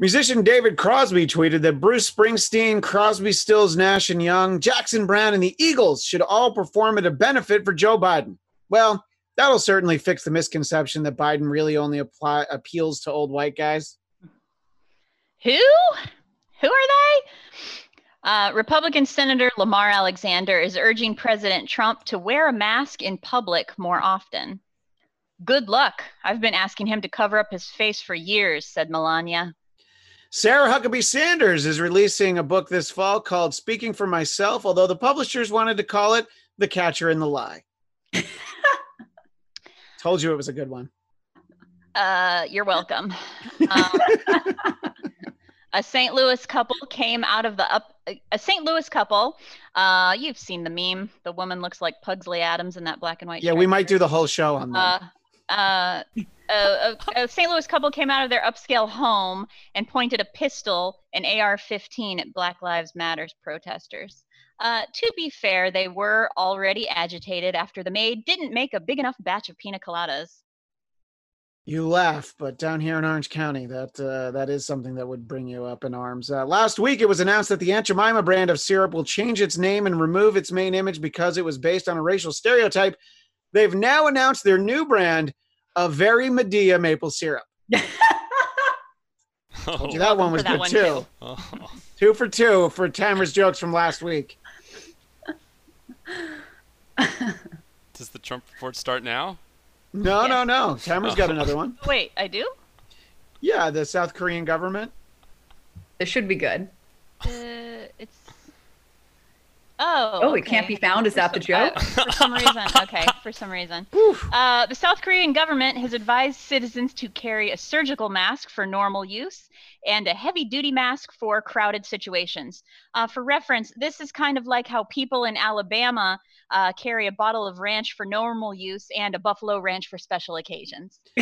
Musician David Crosby tweeted that Bruce Springsteen, Crosby, Stills, Nash and Young, Jackson Browne, and the Eagles should all perform at a benefit for Joe Biden. Well, that'll certainly fix the misconception that Biden really only apply, appeals to old white guys. Who? Who are they? Uh, Republican Senator Lamar Alexander is urging President Trump to wear a mask in public more often. Good luck. I've been asking him to cover up his face for years, said Melania. Sarah Huckabee Sanders is releasing a book this fall called Speaking for Myself, although the publishers wanted to call it The Catcher in the Lie. Told you it was a good one. Uh, you're welcome. Um, a St. Louis couple came out of the up. A St. Louis couple. Uh, you've seen the meme. The woman looks like Pugsley Addams in that black and white. Yeah, we might do the whole show on that. Uh, uh, a, a, a, St. Louis couple came out of their upscale home and pointed a pistol, an AR-15, at Black Lives Matters protesters. Uh, to be fair, they were already agitated after the maid didn't make a big enough batch of pina coladas. You laugh, but down here in Orange County, that uh, that is something that would bring you up in arms. Uh, last week, it was announced that the Aunt Jemima brand of syrup will change its name and remove its main image because it was based on a racial stereotype. They've now announced their new brand of Very Madea maple syrup. Oh, you that one was for that good one, too. too. oh. Two for two for Tamra's jokes from last week. Does the Trump report start now? No, no, no. Tamra's got another one. Wait, I do? Yeah, the South Korean government. This should be good. Uh, it's. Oh. Oh, it can't be found. Is that the joke? Uh, for some reason. Okay, for some reason. Uh, the South Korean government has advised citizens to carry a surgical mask for normal use and a heavy duty mask for crowded situations. Uh, for reference, this is kind of like how people in Alabama uh, carry a bottle of ranch for normal use and a buffalo ranch for special occasions.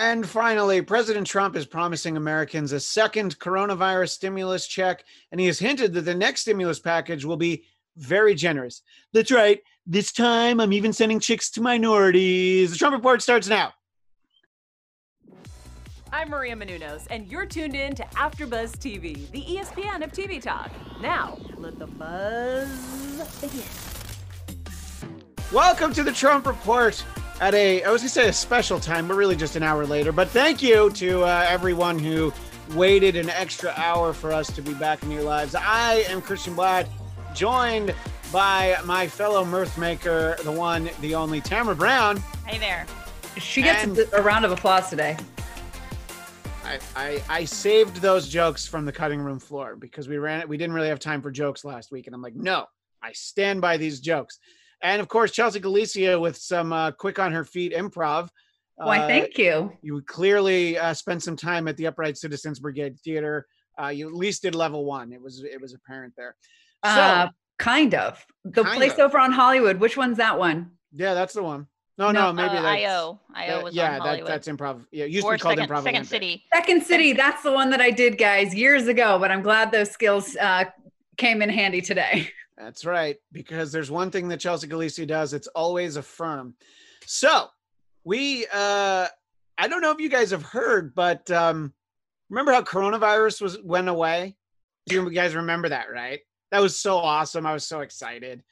And finally, President Trump is promising Americans a second coronavirus stimulus check, and he has hinted that the next stimulus package will be very generous. That's right. This time, I'm even sending chicks to minorities. The Trump report starts now. I'm Maria Menounos, and you're tuned in to AfterBuzz TV, the ESPN of TV talk. Now, let the buzz begin. Welcome to the Trump Report at a, I was going to say a special time, but really just an hour later. But thank you to uh, everyone who waited an extra hour for us to be back in your lives. I am Christian Bladt, joined by my fellow mirth maker, the one, the only Tamra Brown. Hey there. She gets And- a round of applause today. I, I, I saved those jokes from the cutting room floor because we ran it. We didn't really have time for jokes last week. And I'm like, no, I stand by these jokes. And of course, Chelsea Galicia with some uh, quick on her feet improv. Why, Uh, thank you. you clearly uh, spent some time at the Upright Citizens Brigade Theater. Uh, you at least did level one. It was it was apparent there. So Uh, kind of. The Kind place of. over on Hollywood. Which one's that one? yeah, that's the one. No, no, No, maybe uh, that's IO. IO that- was yeah, on that, that's improv. Yeah, it used or to be called second, improv. second Olympic. City. Second City. That's the one that I did, guys, years ago. But I'm glad those skills uh, came in handy today. That's right. Because there's one thing that Chelsea Galicia does, it's always affirm. So we uh I don't know if you guys have heard, but um remember how coronavirus was went away? Do you guys remember that, right? That was so awesome. I was so excited.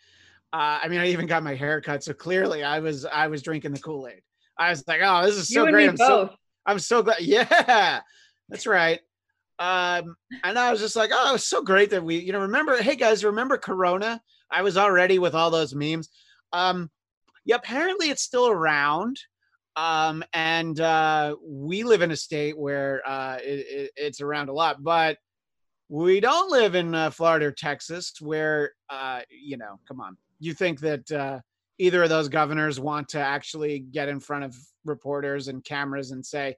Uh, I mean, I even got my hair cut, so clearly I was I was drinking the Kool-Aid. I was like, oh, this is so great. I'm so I'm so glad. Yeah, that's right. Um, and I was just like, oh, it was so great that we, you know, remember, hey guys, remember Corona? I was already with all those memes. Um, yeah, apparently it's still around. Um, and uh, we live in a state where uh, it, it, it's around a lot, but we don't live in uh, Florida or Texas, where uh, you know, come on, you think that uh, either of those governors want to actually get in front of reporters and cameras and say,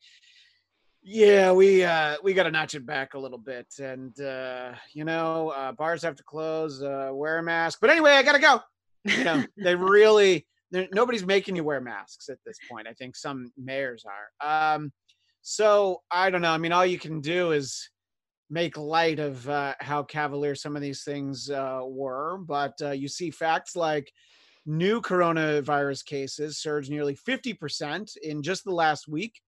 yeah, we uh, we got to notch it back a little bit, and uh, you know, uh, bars have to close, uh, wear a mask. But anyway, I gotta go. You know, they really nobody's making you wear masks at this point. I think some mayors are. Um, so I don't know. I mean, all you can do is make light of uh, how cavalier some of these things uh, were, but uh, you see facts like new coronavirus cases surged nearly 50% in just the last week.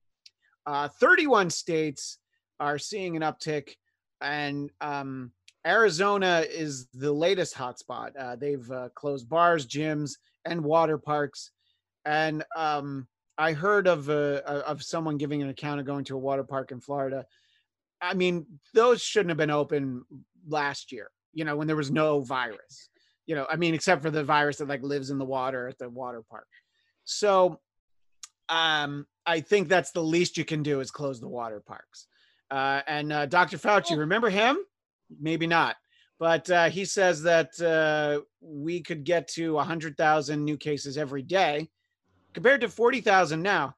Uh, 31 states are seeing an uptick, and um, Arizona is the latest hotspot. Uh, they've uh, closed bars, gyms, and water parks. And um, I heard of uh, of someone giving an account of going to a water park in Florida. I mean, those shouldn't have been open last year. You know, when there was no virus. You know, I mean, except for the virus that like lives in the water at the water park. So, um, I think that's the least you can do is close the water parks. Uh, and uh, Dr. Fauci, remember him? maybe not. But uh, he says that uh, we could get to 100,000 new cases every day compared to 40,000 now,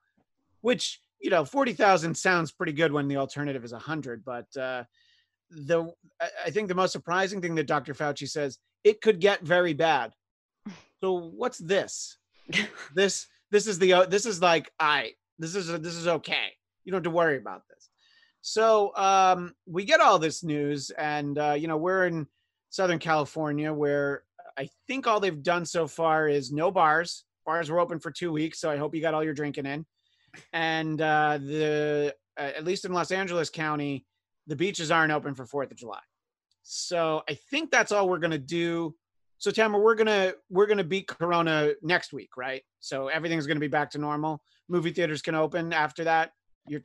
which, you know, 40,000 sounds pretty good when the alternative is 100. But uh, the I think the most surprising thing that Dr. Fauci says, it could get very bad. So what's this? this this is the this is like I this is this is okay. You don't have to worry about this. So um, we get all this news, and uh, you know we're in Southern California, where I think all they've done so far is no bars. Bars were open for two weeks, so I hope you got all your drinking in. And uh, the uh, at least in Los Angeles County, the beaches aren't open for Fourth of July. So I think that's all we're gonna do. So Tamra, we're gonna we're gonna beat Corona next week, right? So everything's gonna be back to normal. Movie theaters can open after that. You're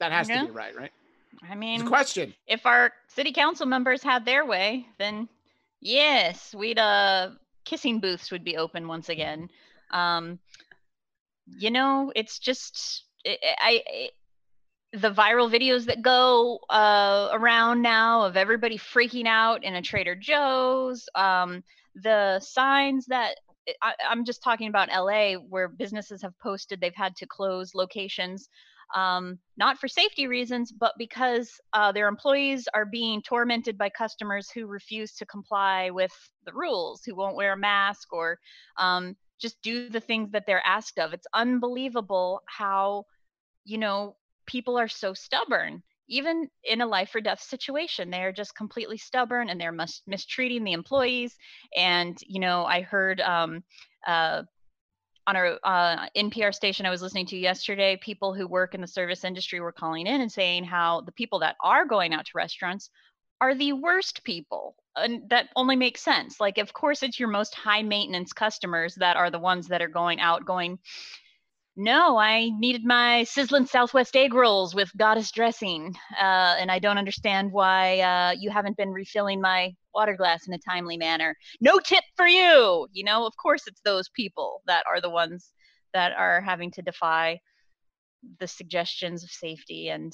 that has yeah. to be right, right? I mean, question. If our city council members had their way, then yes, we'd uh kissing booths would be open once again. Um, you know, it's just I, I the viral videos that go uh, around now of everybody freaking out in a Trader Joe's, um, the signs that I, am just talking about LA where businesses have posted they've had to close locations um, not for safety reasons, but because uh, their employees are being tormented by customers who refuse to comply with the rules, who won't wear a mask or um, just do the things that they're asked of. It's unbelievable how, you know, people are so stubborn. Even in a life or death situation, they are just completely stubborn and they're mis- mistreating the employees. And, you know, I heard um, uh, on a uh, NPR station I was listening to yesterday, people who work in the service industry were calling in and saying how the people that are going out to restaurants are the worst people. And that only makes sense. Like, of course, it's your most high maintenance customers that are the ones that are going out going, no, I needed my sizzling Southwest egg rolls with goddess dressing. Uh, and I don't understand why uh, you haven't been refilling my water glass in a timely manner. No tip for you. You know, of course, it's those people that are the ones that are having to defy the suggestions of safety. And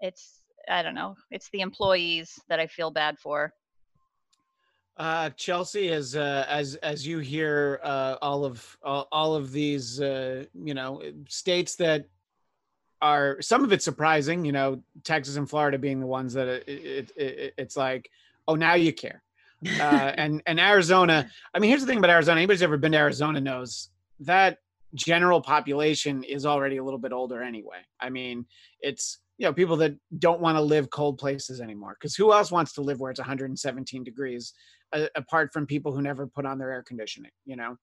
it's, I don't know, it's the employees that I feel bad for. Uh, Chelsea, as uh, as as you hear uh, all of all, all of these, uh, you know, states that are some of it surprising. You know, Texas and Florida being the ones that it, it, it it's like, oh, now you care. Uh, and and Arizona. I mean, here's the thing about Arizona. Anybody's ever been to Arizona knows that general population is already a little bit older anyway. I mean, it's you know people that don't want to live cold places anymore because who else wants to live where it's 117 degrees apart from people who never put on their air conditioning you know?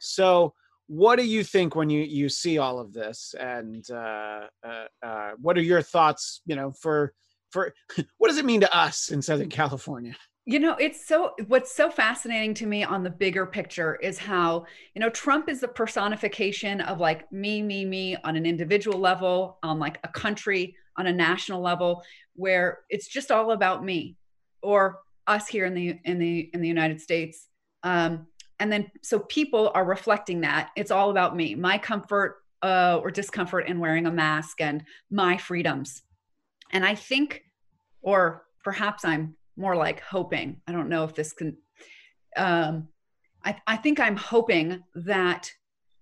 So what do you think when you you see all of this? And uh, uh, uh, what are your thoughts you know for for what does it mean to us in southern california? You know it's so what's so fascinating to me on the bigger picture is how you know trump is the personification of like me me me on an individual level on like a country on a national level where it's just all about me. Or us here in the in the in the United States. Um, and then so people are reflecting that it's all about me, my comfort uh, or discomfort in wearing a mask, and my freedoms. And I think, or perhaps I'm more like hoping. I don't know if this can. Um, I, I think I'm hoping that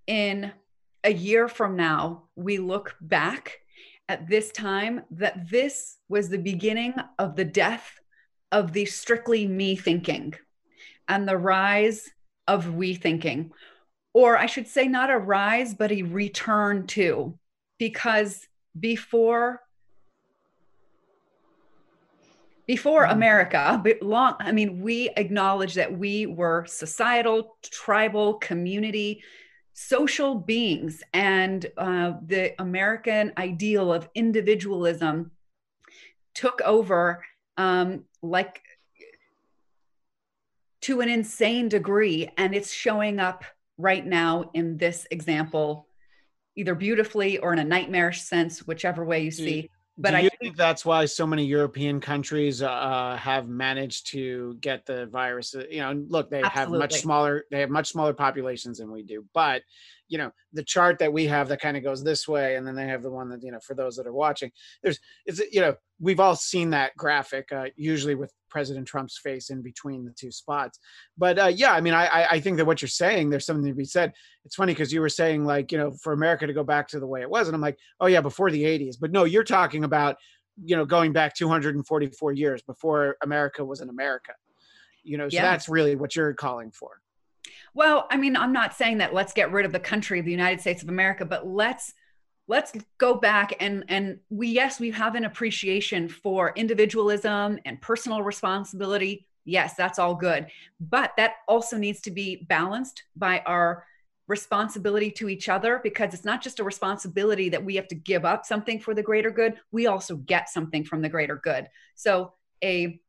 in a year from now, we look back at this time that this was the beginning of the death of the strictly me thinking and the rise of we thinking. Or I should say, not a rise, but a return to, because before before mm-hmm. America, but long, I mean, we acknowledge that we were societal, tribal, community, social beings, and uh, the American ideal of individualism took over um, like to an insane degree. And it's showing up right now in this example, either beautifully or in a nightmarish sense, whichever way you see. Hmm. But Do you I think that's why so many European countries uh, have managed to get the virus? Uh, you know, look, they absolutely. have much smaller, they have much smaller populations than we do. But you know, the chart that we have that kind of goes this way, and then they have the one that you know, for those that are watching, there's, it's you know, we've all seen that graphic, uh, usually with President Trump's face in between the two spots. But uh, yeah, I mean, I I think that what you're saying, there's something to be said. It's funny because you were saying like, you know, for America to go back to the way it was, and I'm like, oh yeah, before the 80s. But no, you're talking about, you know, going back 244 years before America was an America. You know, so yeah. that's really what you're calling for. Well, I mean, I'm not saying that let's get rid of the country of the United States of America, but let's let's go back and and we yes we have an appreciation for individualism and personal responsibility. Yes that's all good. But that also needs to be balanced by our responsibility to each other because it's not just a responsibility that we have to give up something for the greater good. We also get something from the greater good. So a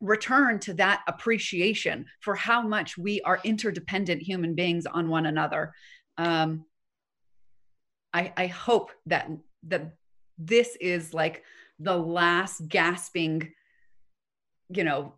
return to that appreciation for how much we are interdependent human beings on one another. Um, I, I hope that that this is like the last gasping, you know,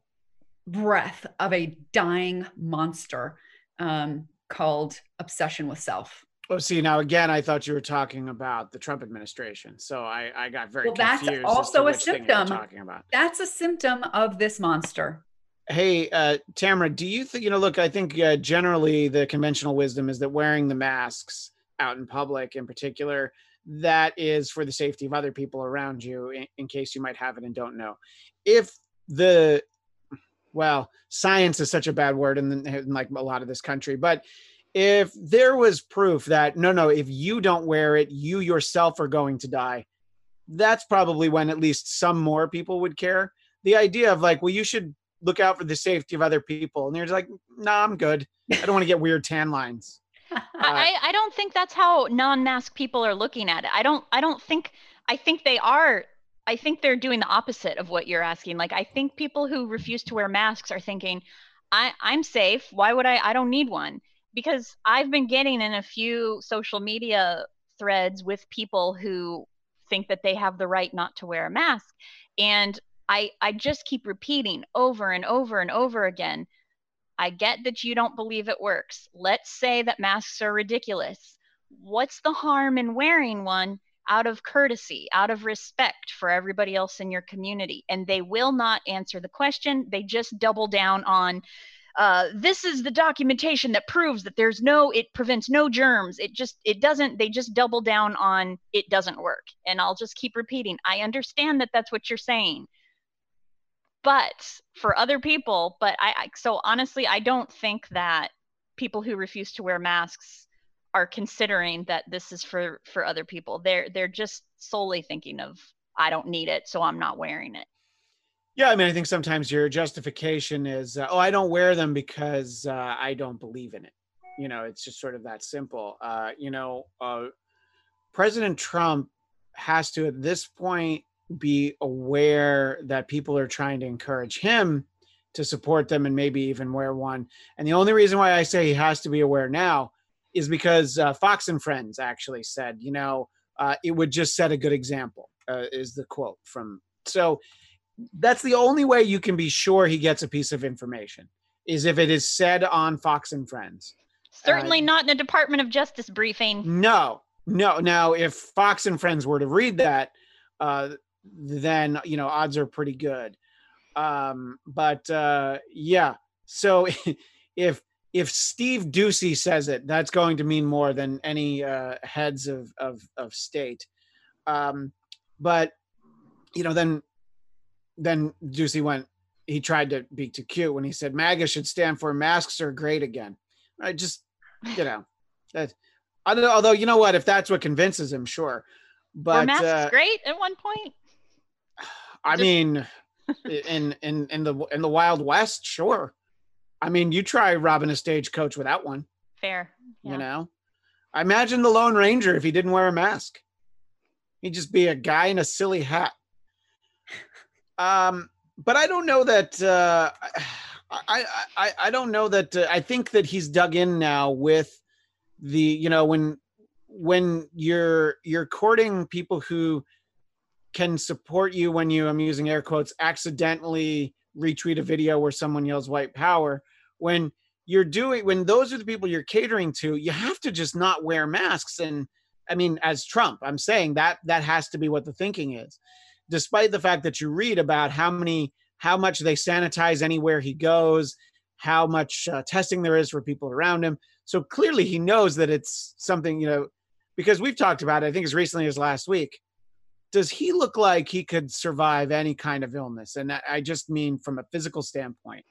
breath of a dying monster um, called obsession with self. Oh, see, now again, I thought you were talking about the Trump administration, so I, I got very well. That's also a symptom. Talking about that's a symptom of this monster. Hey, uh, Tamra, do you think you know? Look, I think uh, generally the conventional wisdom is that wearing the masks out in public in particular that is for the safety of other people around you in, in, case you might have it and don't know. If the well science is such a bad word in, in like a lot of this country but if there was proof that no no if you don't wear it you yourself are going to die that's probably when at least some more people would care. The idea of like well you should look out for the safety of other people and they're like no nah, i'm good. I don't want to get weird tan lines Uh, I, I don't think that's how non-mask people are looking at it. I don't I don't think I think they are I think they're doing the opposite of what you're asking. Like I think people who refuse to wear masks are thinking, I, I'm safe. Why would I I don't need one? Because I've been getting in a few social media threads with people who think that they have the right not to wear a mask. And I I just keep repeating over and over and over again I get that you don't believe it works. Let's say that masks are ridiculous. What's the harm in wearing one out of courtesy, out of respect for everybody else in your community? And they will not answer the question. They just double down on uh, this is the documentation that proves that there's no, it prevents no germs. It just, it doesn't, they just double down on it doesn't work. And I'll just keep repeating. I understand that that's what you're saying but for other people but I, I so honestly i don't think that people who refuse to wear masks are considering that this is for for other people. They're they're just solely thinking of i don't need it so i'm not wearing it. Yeah i mean i think sometimes your justification is uh, oh i don't wear them because uh, i don't believe in it. You know it's just sort of that simple. Uh, you know uh, president trump has to at this point be aware that people are trying to encourage him to support them and maybe even wear one. And the only reason why I say he has to be aware now is because uh, Fox and Friends actually said, you know, uh, it would just set a good example, uh, is the quote from. So that's the only way you can be sure he gets a piece of information is if it is said on Fox and Friends. Certainly not in a Department of Justice briefing. No, no. Now, if Fox and Friends were to read that, uh, then you know odds are pretty good. Um, but uh, yeah, so if if Steve Doocy says it, that's going to mean more than any uh, heads of of, of state. Um, but you know, then then Doocy went. He tried to be too cute when he said MAGA should stand for masks are great again. I just, you know, that. Although you know what, if that's what convinces him, sure. But Were masks uh, great at one point. I mean, in in in the in the Wild West, sure. I mean, you try robbing a stagecoach without one. Fair. Yeah. You know, I imagine the Lone Ranger if he didn't wear a mask. He'd just be a guy in a silly hat. Um, but I don't know that. Uh, I, I I don't know that. Uh, I think that he's dug in now with the you know when when you're you're courting people who can support you when you I'm using air quotes accidentally retweet a video where someone yells white power. When you're doing when those are the people you're catering to you have to just not wear masks. And i mean as trump i'm saying that that has to be what the thinking is. Despite the fact that you read about how many how much they sanitize anywhere he goes how much uh, testing there is for people around him. So clearly he knows that it's something you know because we've talked about it i think as recently as last week does he look like he could survive any kind of illness and i just mean from a physical standpoint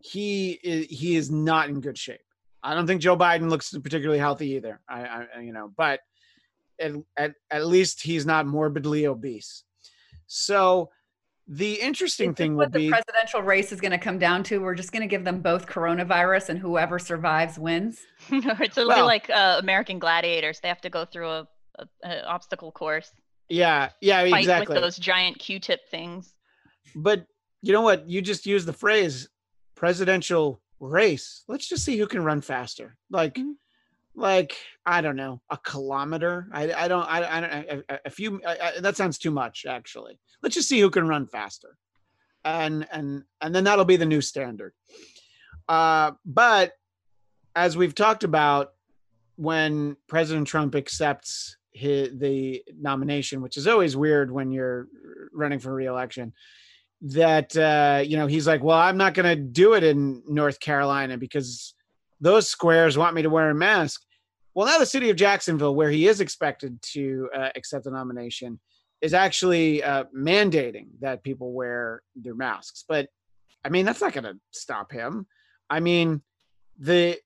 he is, he is not in good shape. I don't think Joe Biden looks particularly healthy either. I, I you know, but at, at, at least he's not morbidly obese. So the interesting thing will what be the presidential race is going to come down to. We're just going to give them both coronavirus, and whoever survives wins. it's it'll well, be like uh, American Gladiators. They have to go through a, a, a obstacle course. Yeah, yeah, Fight exactly. With those giant Q-tip things. But you know what? You just use the phrase presidential race. Let's just see who can run faster. Like, mm-hmm. like I don't know, a kilometer. I I don't I I don't a, a few. I, I, that sounds too much. Actually, let's just see who can run faster, and and and then that'll be the new standard. Uh, but as we've talked about, when President Trump accepts his, the nomination, which is always weird when you're running for reelection, that uh, you know he's like, well, I'm not going to do it in North Carolina because those squares want me to wear a mask. Well, now the city of Jacksonville, where he is expected to uh, accept the nomination, is actually uh, mandating that people wear their masks. But I mean, that's not going to stop him. I mean, the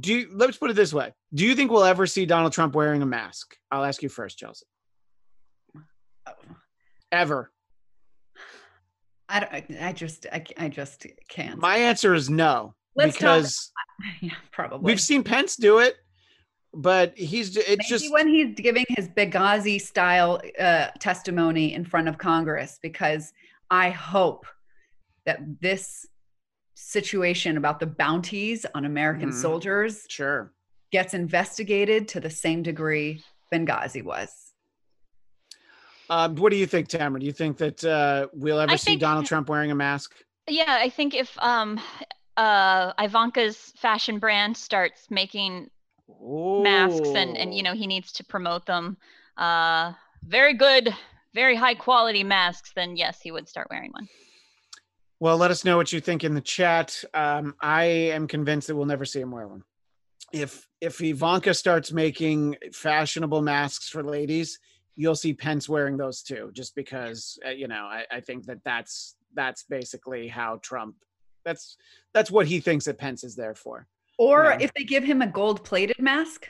do you, let's put it this way: Do you think we'll ever see Donald Trump wearing a mask? I'll ask you first, Chelsea. Ever? I don't, I just I, I just can't. My answer is no Let's because talk, yeah, probably we've seen Pence do it, but he's it's Maybe just when he's giving his Benghazi style uh, testimony in front of Congress because I hope that this situation about the bounties on American mm-hmm. soldiers sure gets investigated to the same degree Benghazi was. Um, what do you think, Tamra? Do you think that uh, we'll ever I see think, Donald Trump wearing a mask? Yeah, I think if um, uh, Ivanka's fashion brand starts making Ooh. masks and and you know he needs to promote them, uh, very good, very high quality masks, then yes, he would start wearing one. Well, let us know what you think in the chat. Um, I am convinced that we'll never see him wear one. If if Ivanka starts making fashionable masks for ladies, you'll see Pence wearing those too, just because uh, you know I, I think that that's that's basically how Trump that's that's what he thinks that Pence is there for. Or you know? if they give him a gold plated mask.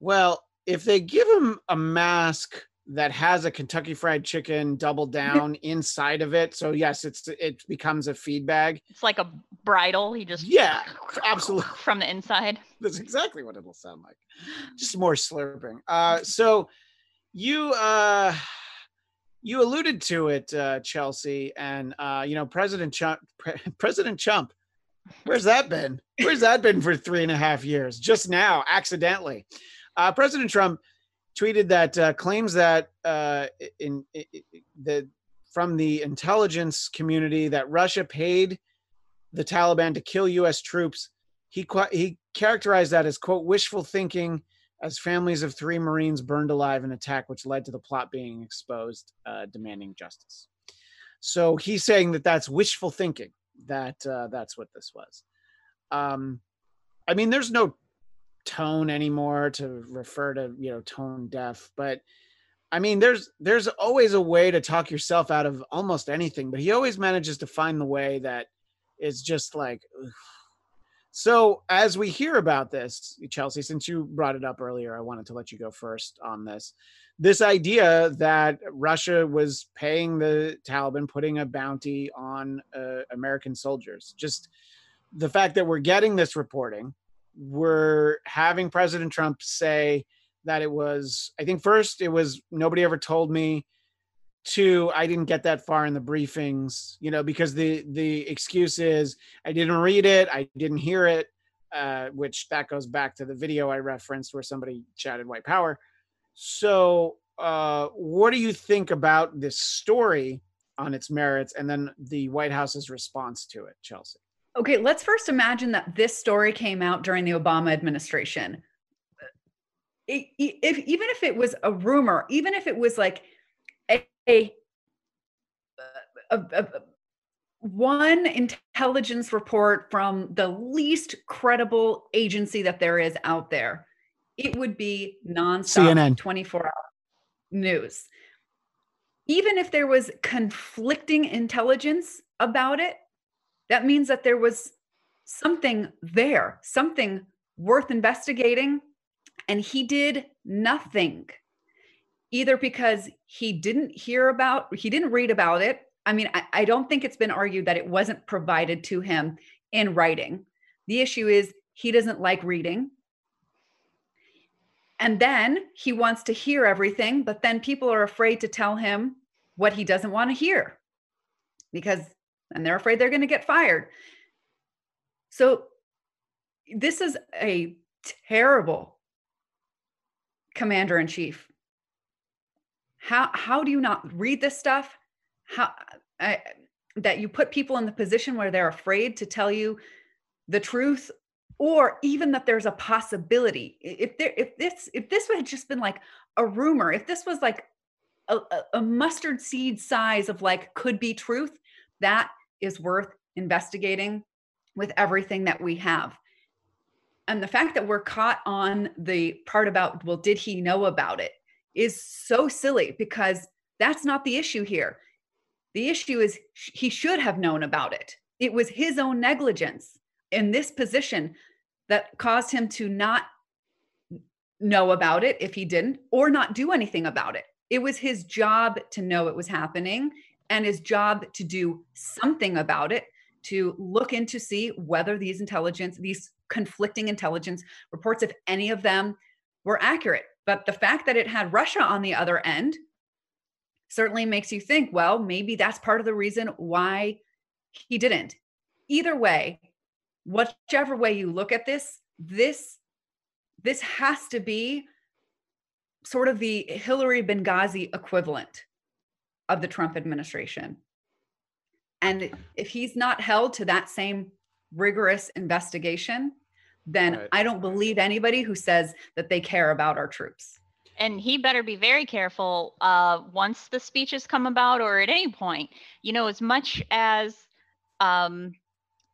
Well, if they give him a mask that has a Kentucky Fried Chicken double down inside of it. So yes, it's it becomes a feed bag. It's like a bridle. He just yeah, absolutely from the inside. That's exactly what it'll sound like. Just more slurping. Uh, so you uh, you alluded to it, uh, Chelsea, and uh, you know President Trump. Pre- President Trump. Where's that been? Where's that been for three and a half years? Just now, accidentally. Uh, President Trump tweeted that uh, claims that uh, in, in, the from the intelligence community that Russia paid the Taliban to kill U.S. troops. He he characterized that as quote wishful thinking, as families of three Marines burned alive in attack, which led to the plot being exposed, uh, demanding justice. So he's saying that that's wishful thinking. That uh, that's what this was. Um, I mean, there's no tone anymore to refer to you know tone deaf but i mean there's there's always a way to talk yourself out of almost anything but he always manages to find the way that is just like ugh. so as we hear about this chelsea since you brought it up earlier i wanted to let you go first on this this idea that russia was paying the taliban putting a bounty on uh, american soldiers just the fact that we're getting this reporting we're having President Trump say that it was, I think first it was nobody ever told me Two, I didn't get that far in the briefings, you know, because the the excuse is I didn't read it, I didn't hear it, uh, which that goes back to the video I referenced where somebody chatted white power. So, uh, what do you think about this story on its merits, and then the White House's response to it, Chelsea? Okay, let's first imagine that this story came out during the Obama administration. It, if even if it was a rumor, even if it was like a, a, a, a one intelligence report from the least credible agency that there is out there, it would be nonstop CNN. 24 hour news. Even if there was conflicting intelligence about it, that means that there was something there, something worth investigating. And he did nothing, either because he didn't hear about, he didn't read about it. I mean, I, I don't think it's been argued that it wasn't provided to him in writing. The issue is he doesn't like reading. And then he wants to hear everything, but then people are afraid to tell him what he doesn't want to hear because and they're afraid they're going to get fired. So this is a terrible commander in chief. How how do you not read this stuff? How I, that you put people in the position where they're afraid to tell you the truth or even that there's a possibility if there if this if this had just been like a rumor if this was like a, a, mustard seed size of like could be truth that is worth investigating with everything that we have. And the fact that we're caught on the part about, well, did he know about it is so silly because that's not the issue here. The issue is he should have known about it. It was his own negligence in this position that caused him to not know about it if he didn't, or not do anything about it. It was his job to know it was happening and his job to do something about it to look into see whether these intelligence these conflicting intelligence reports if any of them were accurate. But the fact that it had russia on the other end certainly makes you think well maybe that's part of the reason why he didn't. Either way whichever way you look at this this this has to be sort of the hillary benghazi equivalent of the Trump administration. And if he's not held to that same rigorous investigation, then right. I don't believe anybody who says that they care about our troops. And he better be very careful uh, once the speeches come about or at any point. You know, as much as um,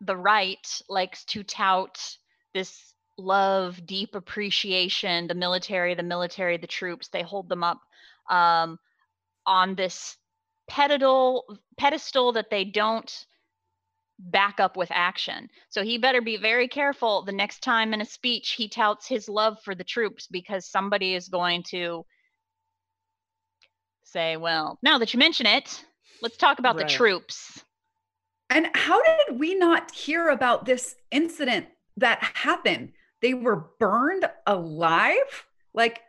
the right likes to tout this love, deep appreciation, the military, the military, the troops, they hold them up um, on this pedestal pedestal that they don't back up with action. So he better be very careful the next time in a speech he touts his love for the troops because somebody is going to say, well, now that you mention it, let's talk about right. the troops. And how did we not hear about this incident that happened? They were burned alive? Like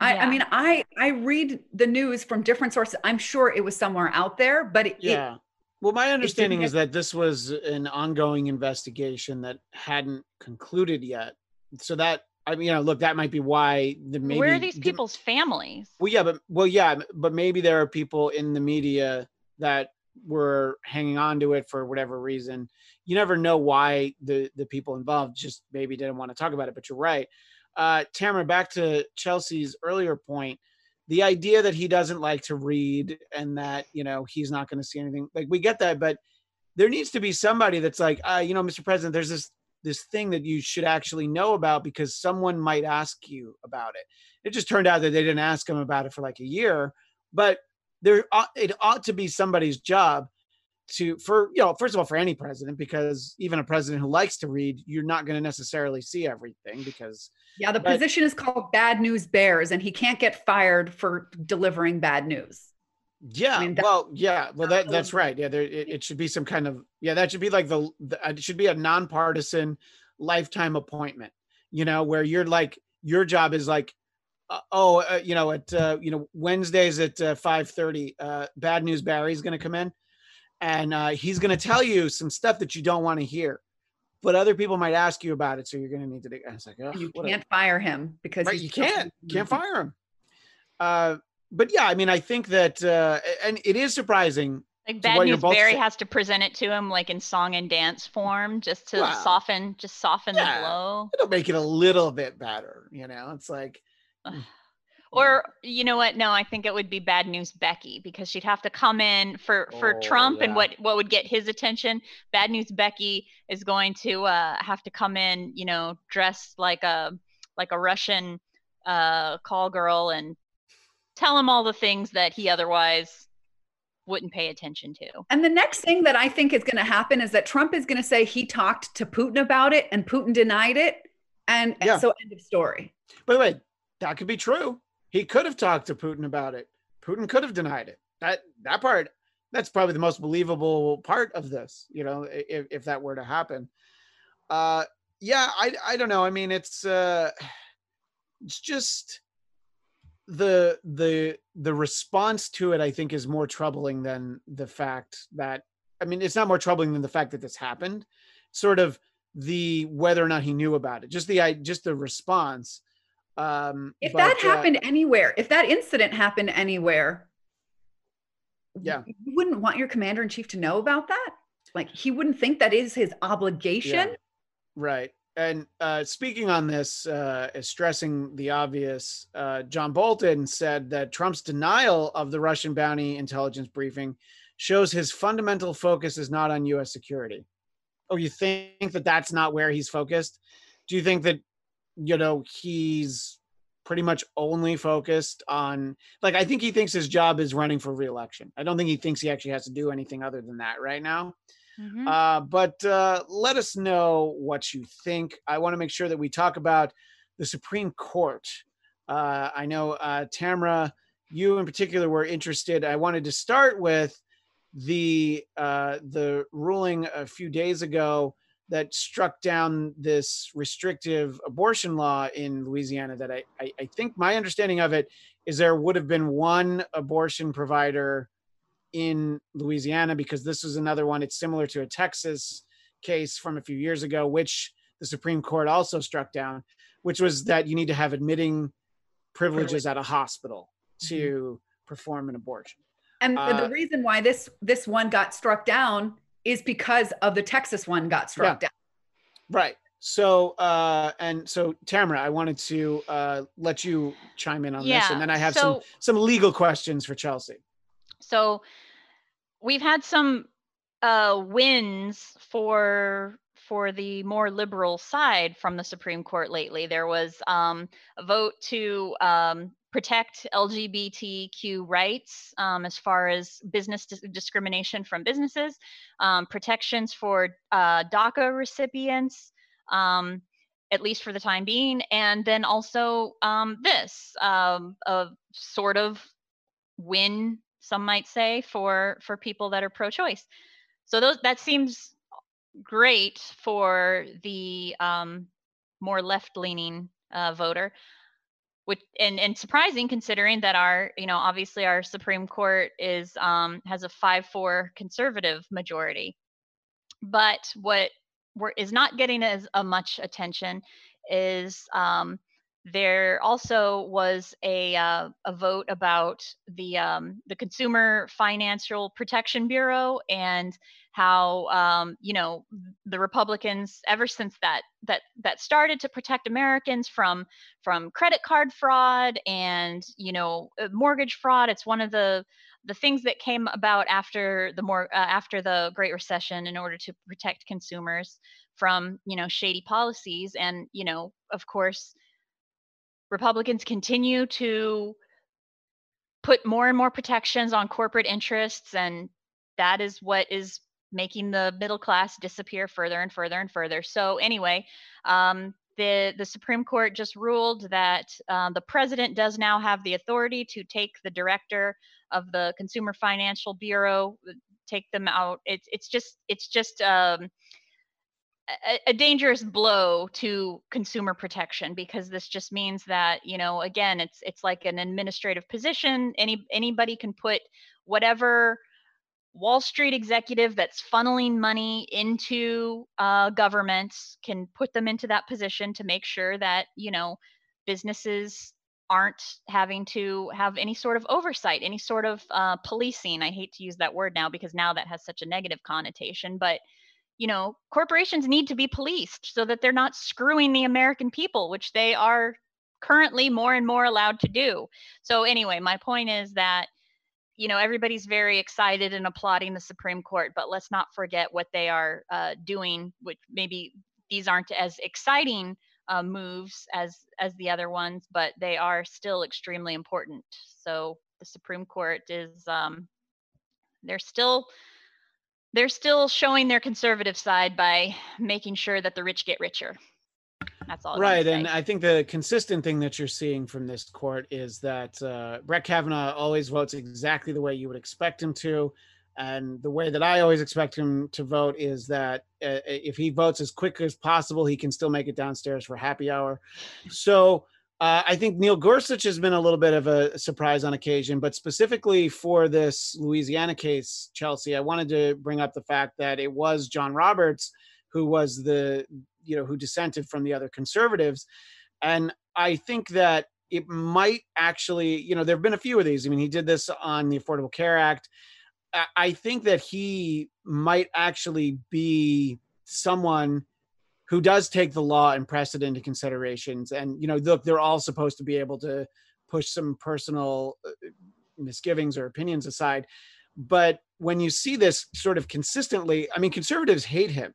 I, yeah. I, mean, I I read the news from different sources. I'm sure it was somewhere out there, but it, yeah. It, well, my understanding is that this was an ongoing investigation that hadn't concluded yet. So that I mean, you know, look, that might be why the maybe. Where are these people's families? Well, yeah, but well, yeah, but maybe there are people in the media that were hanging on to it for whatever reason. You never know why the the people involved just maybe didn't want to talk about it. But you're right uh, Tamra, back to Chelsea's earlier point, the idea that he doesn't like to read and that you know he's not going to see anything like we get that, but there needs to be somebody that's like, uh, you know, Mr. President, there's this this thing that you should actually know about because someone might ask you about it. It just turned out that they didn't ask him about it for like a year, but there it ought to be somebody's job to for you know first of all for any president because even a president who likes to read you're not going to necessarily see everything because yeah the but, position is called bad news bears and he can't get fired for delivering bad news. Yeah I mean, well yeah well that that's right. Yeah there it, it, should be some kind of yeah that should be like the, the it should be a nonpartisan lifetime appointment you know where you're like your job is like uh, oh, uh, you know, at uh, you know Wednesdays at uh, five thirty, uh, Bad News Barry's going to come in, and uh, he's going to tell you some stuff that you don't want to hear, but other people might ask you about it, so you're going to need to. I was like, oh, you can't fire him because right, you can't, can't fire him. Uh, but yeah, I mean, I think that, uh, and it is surprising. Like to Bad News Barry say- has to present it to him like in song and dance form just to Wow. soften just soften Yeah. the blow. It'll make it a little bit better, you know. It's like, mm, Or you know what? No, I think it would be bad news Becky because she'd have to come in for for Oh, Trump and what what would get his attention. Bad news Becky is going to uh, have to come in, you know, dressed like a like a Russian uh, call girl and tell him all the things that he otherwise wouldn't pay attention to. And the next thing that I think is going to happen is that Trump is going to say he talked to Putin about it and Putin denied it. And, and so end of story. by the way, that could be true. He could have talked to Putin about it. Putin could have denied it. That that part, that's probably the most believable part of this. You know, if, if that were to happen. Uh, yeah, I I don't know. I mean, it's uh, it's just the the the response to it. I think is more troubling than the fact that. I mean, it's not more troubling than the fact that this happened. Sort of the whether or not he knew about it. Just the I just the response. Um, If but, that uh, happened anywhere, if that incident happened anywhere, Yeah. you wouldn't want your commander in chief to know about that. Like he wouldn't think that is his obligation. Right. And uh, speaking on this, uh, is stressing the obvious, uh, John Bolton said that Trump's denial of the Russian bounty intelligence briefing shows his fundamental focus is not on U.S. security. Oh, you think that that's not where he's focused? Do you think that, you know, he's pretty much only focused on, like, I think he thinks his job is running for reelection. I don't think he thinks he actually has to do anything other than that right now. Mhm. Uh, but uh, let us know what you think. I want to make sure that we talk about the Supreme Court. Uh, I know uh, Tamra, you in particular were interested. I wanted to start with the uh, the ruling a few days ago that struck down this restrictive abortion law in Louisiana. That I, I, I think my understanding of it is there would have been one abortion provider in Louisiana because this was another one. It's similar to a Texas case from a few years ago, which the Supreme Court also struck down, which was that you need to have admitting privileges at a hospital to perform an abortion. And Uh, the reason why this this one got struck down is because of the Texas one got struck down. Right. So, uh, and so Tamra, I wanted to uh, let you chime in on this, and then I have some some legal questions for Chelsea. So we've had some uh, wins for for the more liberal side from the Supreme Court lately. There was um, a vote to um, protect LGBTQ rights um, as far as business dis- discrimination from businesses, um, protections for uh, DACA recipients. Um, at least for the time being, and then also um, this um, a sort of win some might say for for people that are pro-choice so those that seems great for the um, more left-leaning uh, voter which and, and surprising considering that our you know obviously our supreme court is um, has a 5-4 conservative majority. But what we're, is not getting as uh, much attention is um, there also was a uh, a vote about the um, the Consumer Financial Protection Bureau and how um, you know the Republicans ever since that that that started to protect Americans from from credit card fraud and you know uh, mortgage fraud. It's one of the the things that came about after the more uh, after the Great Recession in order to protect consumers from you know shady policies and you know of course Republicans continue to put more and more protections on corporate interests, and that is what is making the middle class disappear further and further and further. So anyway, um, the the Supreme Court just ruled that uh, the president does now have the authority to take the director of the Consumer Financial Bureau, take them out. It's it's just it's just um, a, a dangerous blow to consumer protection because this just means that you know again it's it's like an administrative position. Any anybody can put whatever wall street executive that's funneling money into uh, governments can put them into that position to make sure that you know businesses aren't having to have any sort of oversight any sort of uh, policing. I hate to use that word now because now that has such a negative connotation but you know, corporations need to be policed so that they're not screwing the American people, which they are currently more and more allowed to do. So, anyway, my point is that, you know, everybody's very excited and applauding the Supreme Court, but let's not forget what they are uh, doing, which maybe these aren't as exciting uh, moves as as the other ones, but they are still extremely important. So the Supreme Court is um, they're still they're still showing their conservative side by making sure that the rich get richer. That's all. Right, I and I think the consistent thing that you're seeing from this court is that uh, Brett Kavanaugh always votes exactly the way you would expect him to, and the way that I always expect him to vote is that uh, if he votes as quick as possible, he can still make it downstairs for happy hour. So uh, I think Neil Gorsuch has been a little bit of a surprise on occasion, but specifically for this Louisiana case, Chelsea, I wanted to bring up the fact that it was John Roberts who was the, you know, who dissented from the other conservatives. And I think that it might actually, you know, there have been a few of these. I mean, he did this on the Affordable Care Act. I think that he might actually be someone who does take the law and precedent into considerations. And you know, look, they're all supposed to be able to push some personal uh, misgivings or opinions aside. But when you see this sort of consistently, I mean, conservatives hate him,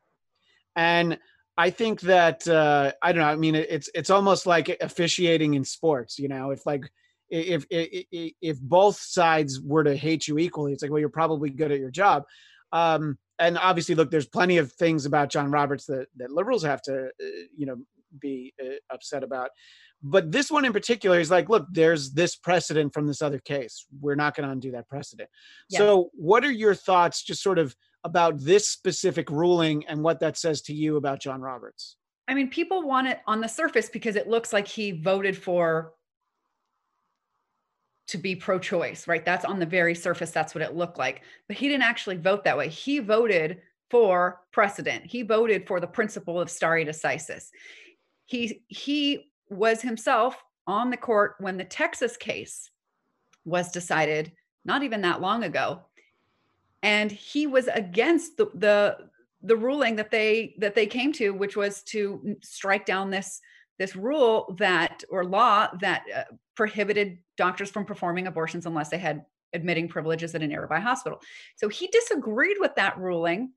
and I think that uh, I don't know. I mean, it's it's almost like officiating in sports. You know, if like if, if if both sides were to hate you equally, it's like well, you're probably good at your job. Um, and obviously, look, there's plenty of things about John Roberts that that liberals have to, uh, you know, be uh, upset about. But this one in particular is like, look, there's this precedent from this other case. We're not going to undo that precedent. Yeah. So, what are your thoughts, just sort of about this specific ruling and what that says to you about John Roberts? I mean, people want it on the surface because it looks like he voted for to be pro choice, right? That's on the very surface, that's what it looked like. But he didn't actually vote that way. He voted for precedent, he voted for the principle of stare decisis. He, he was himself on the court when the Texas case was decided not even that long ago. And he was against the, the the ruling that they that they came to which was to strike down this this rule that or law that uh, prohibited doctors from performing abortions unless they had admitting privileges at a nearby hospital. So he disagreed with that ruling.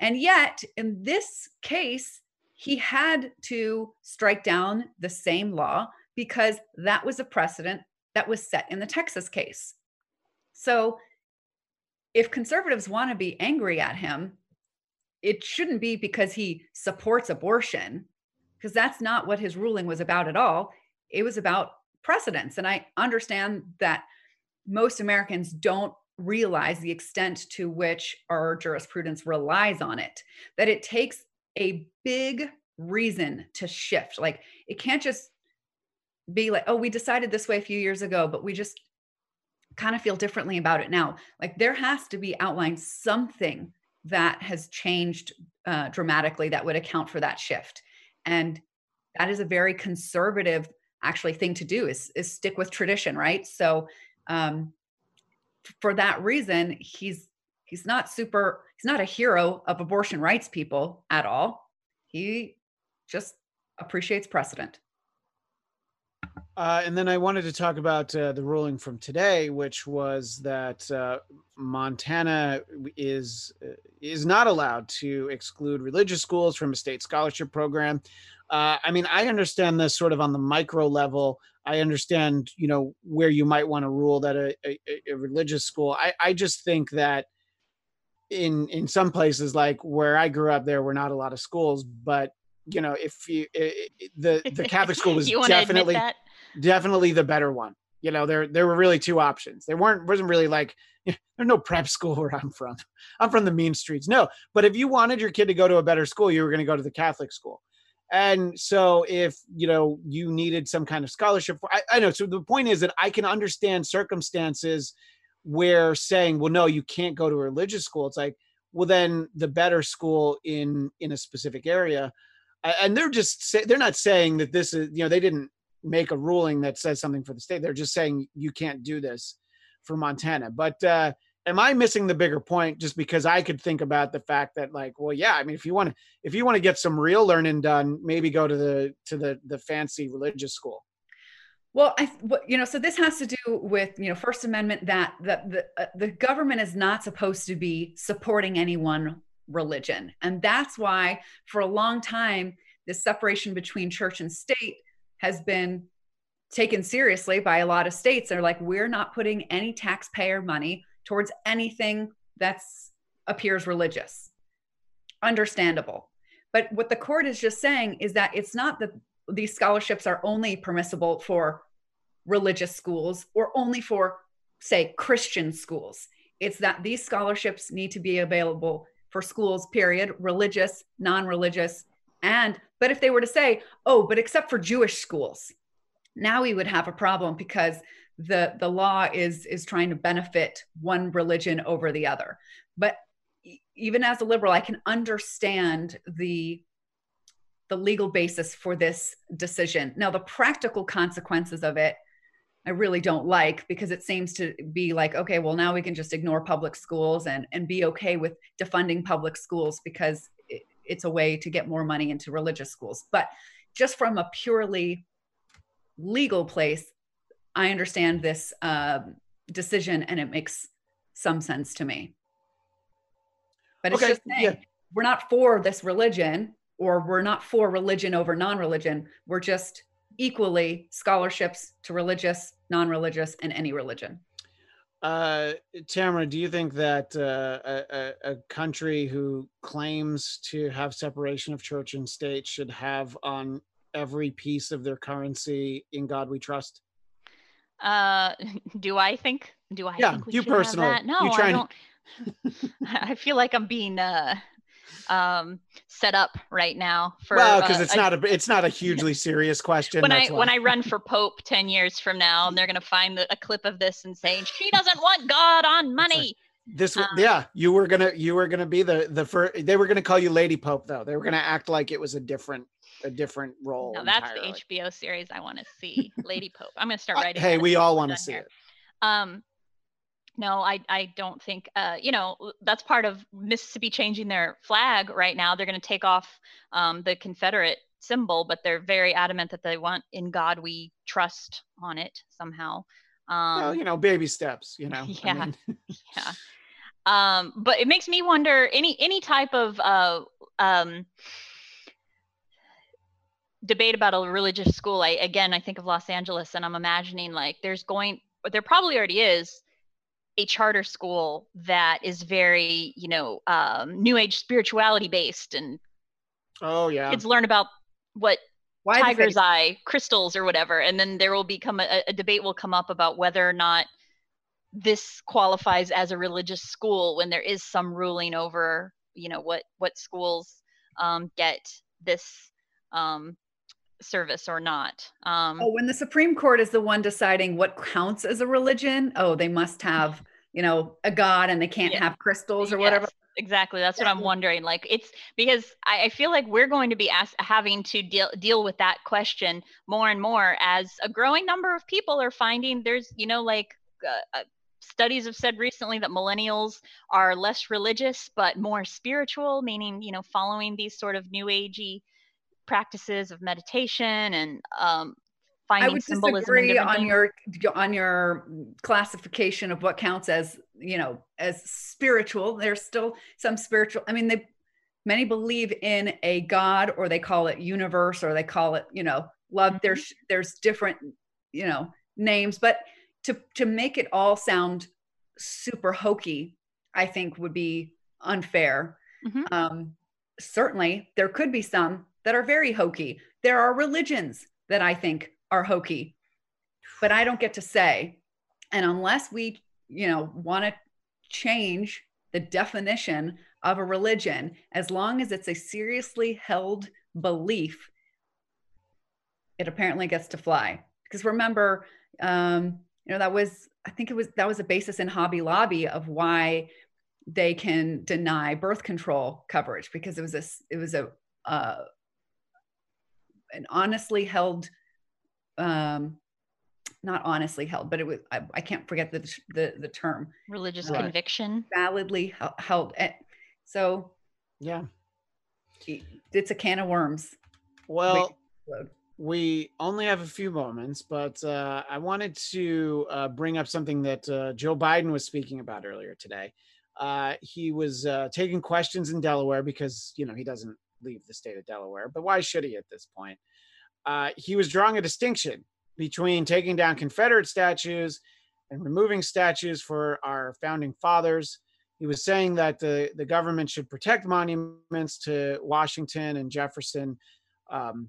And yet, in this case, he had to strike down the same law because that was a precedent that was set in the Texas case. So, if conservatives want to be angry at him, it shouldn't be because he supports abortion, because that's not what his ruling was about at all. It was about precedents. And I understand that most Americans don't realize the extent to which our jurisprudence relies on it, that it takes a big reason to shift. Like it can't just be like, oh, we decided this way a few years ago, but we just kind of feel differently about it now. Like there has to be outlined something that has changed uh, dramatically that would account for that shift. And that is a very conservative actually thing to do is, is stick with tradition right? So um, for that reason he's he's not super he's not a hero of abortion rights people at all. He just appreciates precedent uh, and then I wanted to talk about uh, the ruling from today, which was that uh, Montana is uh, is not allowed to exclude religious schools from a state scholarship program. Uh, I mean, I understand this sort of on the micro level. I understand, you know, where you might want to rule that a, a, a religious school. I, I just think that in in some places, like where I grew up, there were not a lot of schools. But you know, if you it, the the Catholic school was definitely definitely the better one. You know, there there were really two options. There weren't wasn't really like there's no prep school where I'm from. I'm from the mean streets. No, but if you wanted your kid to go to a better school, you were going to go to the Catholic school. And so if you know you needed some kind of scholarship, I, I know. So the point is that I can understand circumstances where saying, well, no, you can't go to a religious school. It's like, well, then the better school in in a specific area, and they're just say, they're not saying that this is you know they didn't make a ruling that says something for the state. They're just saying you can't do this for Montana. But uh, am I missing the bigger point just because I could think about the fact that like, well, yeah, I mean, if you want to, if you want to get some real learning done, maybe go to the, to the, the fancy religious school. Well, I, you know, so this has to do with, you know, First Amendment that that the uh, the government is not supposed to be supporting any one religion, and that's why for a long time this separation between church and state has been taken seriously by a lot of states. They're like, we're not putting any taxpayer money towards anything that appears religious. Understandable. But what the court is just saying is that it's not that these scholarships are only permissible for religious schools or only for, say, Christian schools. It's that these scholarships need to be available for schools, period, religious, non religious. And, but if they were to say, oh, but except for Jewish schools, now we would have a problem because the the law is is trying to benefit one religion over the other. But even as a liberal i can understand the the legal basis for this decision. Now the practical consequences of it i really don't like because it seems to be like okay well now we can just ignore public schools and and be okay with defunding public schools because it's a way to get more money into religious schools but just from a purely legal place, I understand this uh, decision and it makes some sense to me. But it's okay. just saying, yeah. we're not for this religion or we're not for religion over non religion. We're just equally scholarships to religious, non religious, and any religion. Uh, Tamra, do you think that uh, a, a, country who claims to have separation of church and state should have on every piece of their currency in God we trust? Uh, do I think? Do I? Yeah, you personally. No, you I don't. I feel like I'm being uh, um, set up right now for. Well, because uh, it's not a it's not a hugely serious question. When I why. when I run for pope ten years from now, and they're going to find the, a clip of this and saying she doesn't want God on money. This um, yeah, you were gonna you were gonna be the the first. They were gonna call you Lady Pope though. They were gonna act like it was a different a different role. No, that's entirely. the HBO series I want to see. Lady Pope. I'm gonna start writing. hey, we all want to see here. it. Um, no, I I don't think. Uh, you know, that's part of Mississippi changing their flag right now. They're gonna take off um, the Confederate symbol, but they're very adamant that they want "In God We Trust" on it somehow. Um, well, you know, baby steps. You know. Yeah. I mean. yeah. Um, but it makes me wonder any any type of uh, um, debate about a religious school i again i think of los angeles and i'm imagining like there's going there probably already is a charter school that is very you know um, new age spirituality based and oh yeah. kids learn about what Why tiger's eye crystals or whatever and then there will become a, a debate will come up about whether or not this qualifies as a religious school when there is some ruling over you know what what schools um, get this um, service or not. Um, oh, when the Supreme Court is the one deciding what counts as a religion, oh, they must have, you know, a god and they can't yeah. have crystals or yes, whatever. Exactly. That's what I'm wondering. Like it's because I, I feel like we're going to be asked, having to deal deal with that question more and more as a growing number of people are finding there's, you know, like uh, uh, studies have said recently that millennials are less religious but more spiritual, meaning, you know, following these sort of new agey practices of meditation and um, finding I would symbolism disagree on your on your classification of what counts as you know as spiritual. There's still some spiritual. I mean, they many believe in a God, or they call it universe, or they call it you know love. Mm-hmm. There's there's different you know names, but to to make it all sound super hokey, I think would be unfair. Mm-hmm. Um, certainly, there could be some that are very hokey. There are religions that I think are hokey, but I don't get to say. And unless we, you know, want to change the definition of a religion as long as it's a seriously held belief it apparently gets to fly because remember um, you know that was i think it was that was a basis in hobby lobby of why they can deny birth control coverage because it was a it was a uh, an honestly held um, not honestly held, but it was I, I can't forget the the, the term religious right. conviction validly held. Eh, so yeah, it's a can of worms. Well, we only have a few moments, but uh, I wanted to uh, bring up something that uh, Joe Biden was speaking about earlier today. Uh, he was uh, taking questions in Delaware because you know he doesn't leave the state of Delaware, but why should he at this point? Uh, he was drawing a distinction between taking down Confederate statues and removing statues for our founding fathers. He was saying that the, the government should protect monuments to Washington and Jefferson. Um,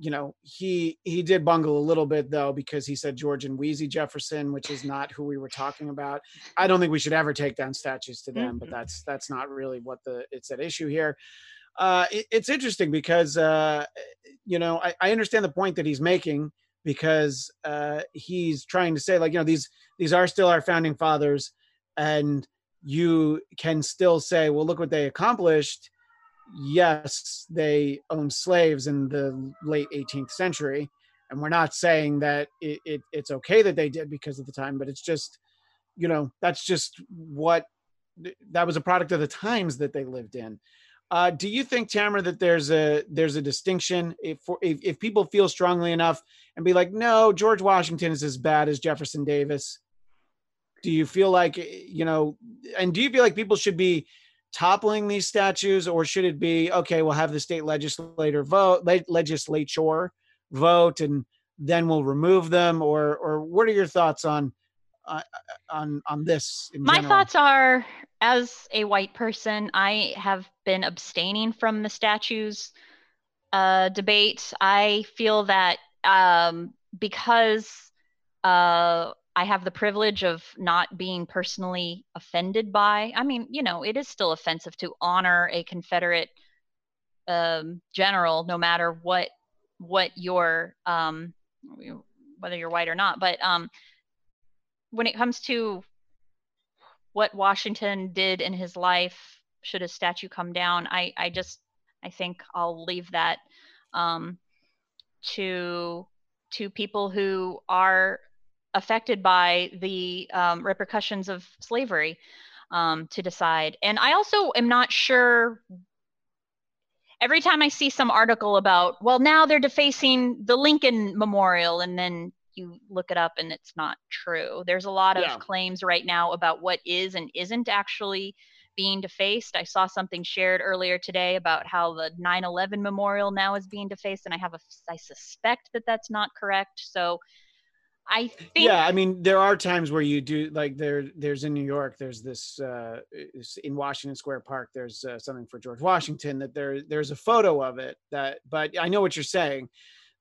you know, he he did bungle a little bit though because he said George and Weezy Jefferson, which is not who we were talking about. I don't think we should ever take down statues to them, but mm-hmm. that's that's not really what the it's at issue here. Uh, it, it's interesting because uh, you know I, I understand the point that he's making because uh, he's trying to say like you know these these are still our founding fathers and you can still say well look what they accomplished. Yes they owned slaves in the late 18th century and we're not saying that it, it, it's okay that they did because of the time but it's just you know that's just what that was a product of the times that they lived in uh, do you think, Tamra, that there's a there's a distinction if, if if people feel strongly enough and be like, no, George Washington is as bad as Jefferson Davis? Do you feel like you know? And do you feel like people should be toppling these statues, or should it be okay? We'll have the state legislator vote, legislature vote, and then we'll remove them. Or or what are your thoughts on uh, on on this? My general? thoughts are as a white person, I have been abstaining from the statues uh, debate. I feel that um, because uh, I have the privilege of not being personally offended by, I mean, you know, it is still offensive to honor a Confederate um, general, no matter what what your um, whether you're white or not. But um, when it comes to what Washington did in his life, should a statue come down, I, I just I think I'll leave that um, to to people who are affected by the um, repercussions of slavery um, to decide. And I also am not sure. Every time I see some article about, well, now they're defacing the Lincoln Memorial, and then you look it up and it's not true. There's a lot of yeah. claims right now about what is and isn't actually being defaced. I saw something shared earlier today about how the 9/11 memorial now is being defaced and I have a I suspect that that's not correct. So I think Yeah, I mean there are times where you do like there there's in New York there's this uh in Washington Square Park there's uh, something for George Washington that there there's a photo of it that but I know what you're saying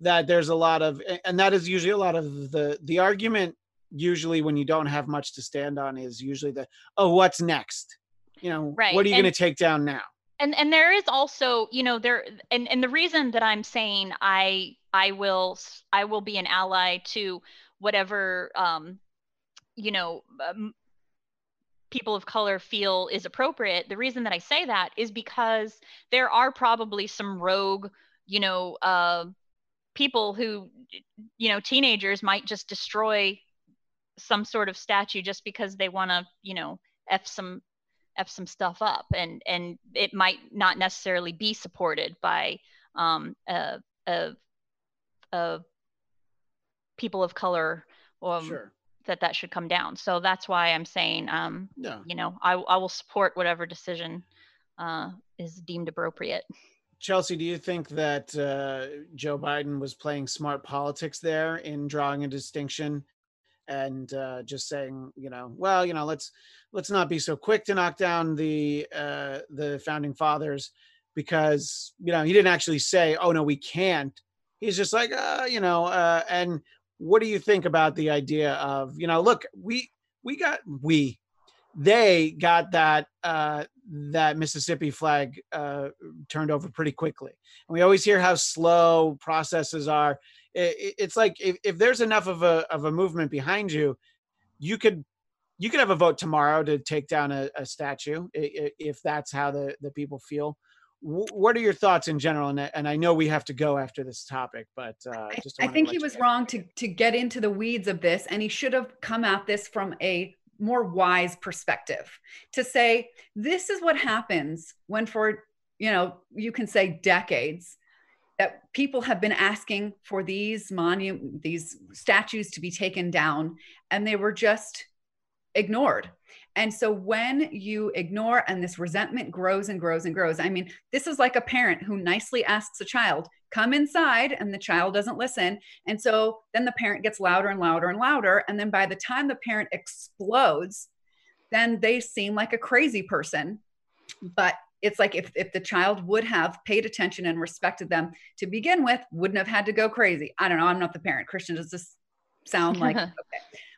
that there's a lot of and that is usually a lot of the the argument usually when you don't have much to stand on is usually the oh what's next you know right. what are you going to take down now and and there is also you know there and and the reason that i'm saying i i will i will be an ally to whatever um you know um, people of color feel is appropriate the reason that i say that is because there are probably some rogue you know uh people who you know teenagers might just destroy some sort of statue just because they want to you know f some f some stuff up and and it might not necessarily be supported by um a, a people of color um, sure. that that should come down so that's why i'm saying um yeah. you know I, I will support whatever decision uh is deemed appropriate Chelsea, do you think that uh, Joe Biden was playing smart politics there in drawing a distinction and uh, just saying, you know, well, you know, let's let's not be so quick to knock down the uh, the founding fathers because you know he didn't actually say, oh no, we can't. He's just like, uh, you know, uh, and what do you think about the idea of, you know, look, we we got we they got that uh, that Mississippi flag uh, turned over pretty quickly. And we always hear how slow processes are. It, it's like if, if there's enough of a of a movement behind you, you could you could have a vote tomorrow to take down a, a statue if that's how the, the people feel. What are your thoughts in general? And, and I know we have to go after this topic, but uh, just I, I think he was wrong to to get into the weeds of this, and he should have come at this from a more wise perspective to say this is what happens when for you know you can say decades that people have been asking for these monument these statues to be taken down and they were just ignored and so when you ignore and this resentment grows and grows and grows i mean this is like a parent who nicely asks a child come inside and the child doesn't listen. And so then the parent gets louder and louder and louder. And then by the time the parent explodes then they seem like a crazy person. But it's like if, if the child would have paid attention and respected them to begin with wouldn't have had to go crazy. I don't know. I'm not the parent. Christian does this sound like okay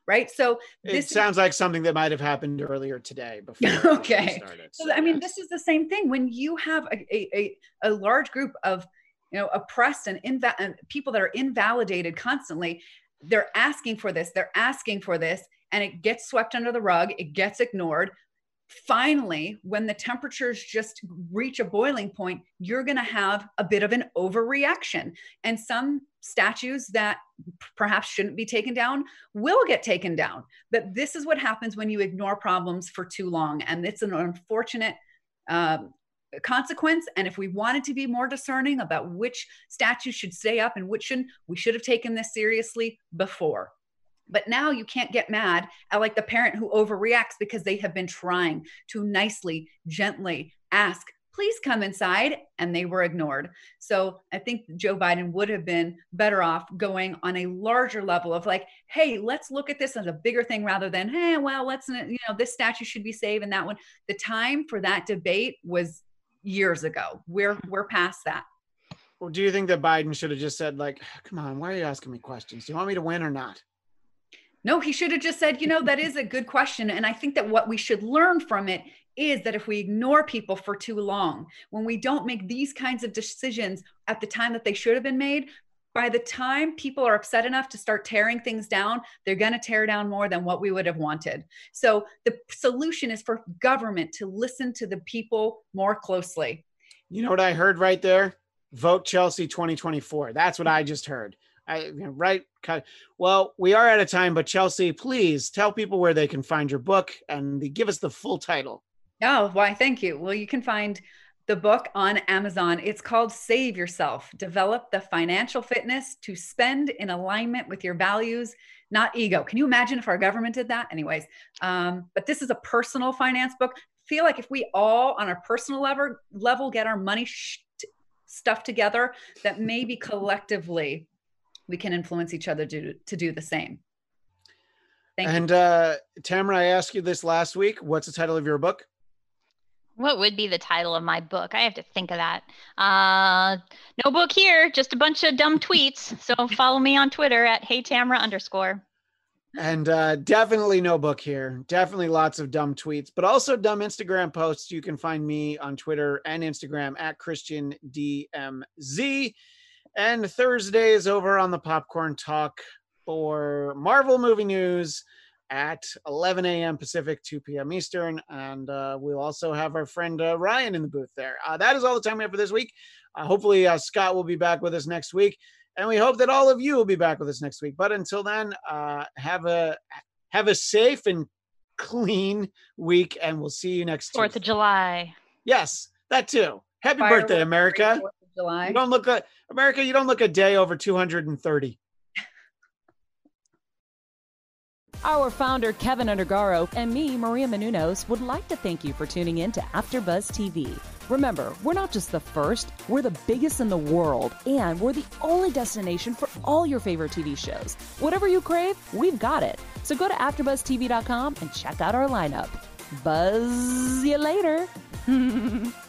right? So this it sounds is, like something that might have happened earlier today before okay. started, so, so, i mean this is the same thing. When you have a, a, a large group of you know oppressed and, inva- and people that are invalidated constantly they're asking for this they're asking for this and it gets swept under the rug it gets ignored finally when the temperatures just reach a boiling point you're going to have a bit of an overreaction and some statues that perhaps shouldn't be taken down will get taken down but this is what happens when you ignore problems for too long and it's an unfortunate um, consequence. And if we wanted to be more discerning about which statues should stay up and which shouldn't, we should have taken this seriously before. But now you can't get mad at like the parent who overreacts because they have been trying to nicely, gently ask, please come inside, and they were ignored. So I think Joe Biden would have been better off going on a larger level of like, hey, let's look at this as a bigger thing rather than, hey, well, let's, uh, you know, this statue should be saved and that one. The time for that debate was years ago. We're we're past that. Well, do you think that Biden should have just said, like, come on, why are you asking me questions? Do you want me to win or not? No, he should have just said, you know, that is a good question. And I think that what we should learn from it is that if we ignore people for too long, when we don't make these kinds of decisions at the time that they should have been made, by the time people are upset enough to start tearing things down, they're going to tear down more than what we would have wanted. So the solution is for government to listen to the people more closely. You know what I heard right there? Vote Chelsea 2024. That's what I just heard. I right. Well, we are out of time, but Chelsea, please tell people where they can find your book and give us the full title. Oh, why? Thank you. Well, you can find the book on Amazon. It's called Save Yourself Develop the Financial Fitness to Spend in Alignment with Your Values, Not Ego. Can you imagine if our government did that? Anyways, um, but this is a personal finance book. Feel like if we all on a personal level, level get our money sh- stuff together, that maybe collectively we can influence each other to, to do the same. Thank and uh, Tamra, I asked you this last week. What's the title of your book? What would be the title of my book? I have to think of that. Uh, no book here, just a bunch of dumb tweets. So follow me on Twitter at Hey Tamra underscore. And uh, definitely no book here. Definitely lots of dumb tweets, but also dumb Instagram posts. You can find me on Twitter and Instagram at Christian DMZ. And Thursday is over on the Popcorn Talk for Marvel movie news at 11 a.m. Pacific, 2 p.m. Eastern. And uh, we'll also have our friend uh, Ryan in the booth there. Uh, that is all the time we have for this week. Uh, hopefully, uh, Scott will be back with us next week. And we hope that all of you will be back with us next week. But until then, uh, have a have a safe and clean week, and we'll see you next Fourth of July. Yes, that too. Happy birthday, America! July. You don't look like America. You don't look a day over 230. Our founder, Kevin Undergaro, and me, Maria Menounos, would like to thank you for tuning in to AfterBuzz TV. Remember, we're not just the first, we're the biggest in the world, and we're the only destination for all your favorite TV shows. Whatever you crave, we've got it. So go to AfterBuzzTV.com and check out our lineup. Buzz you later.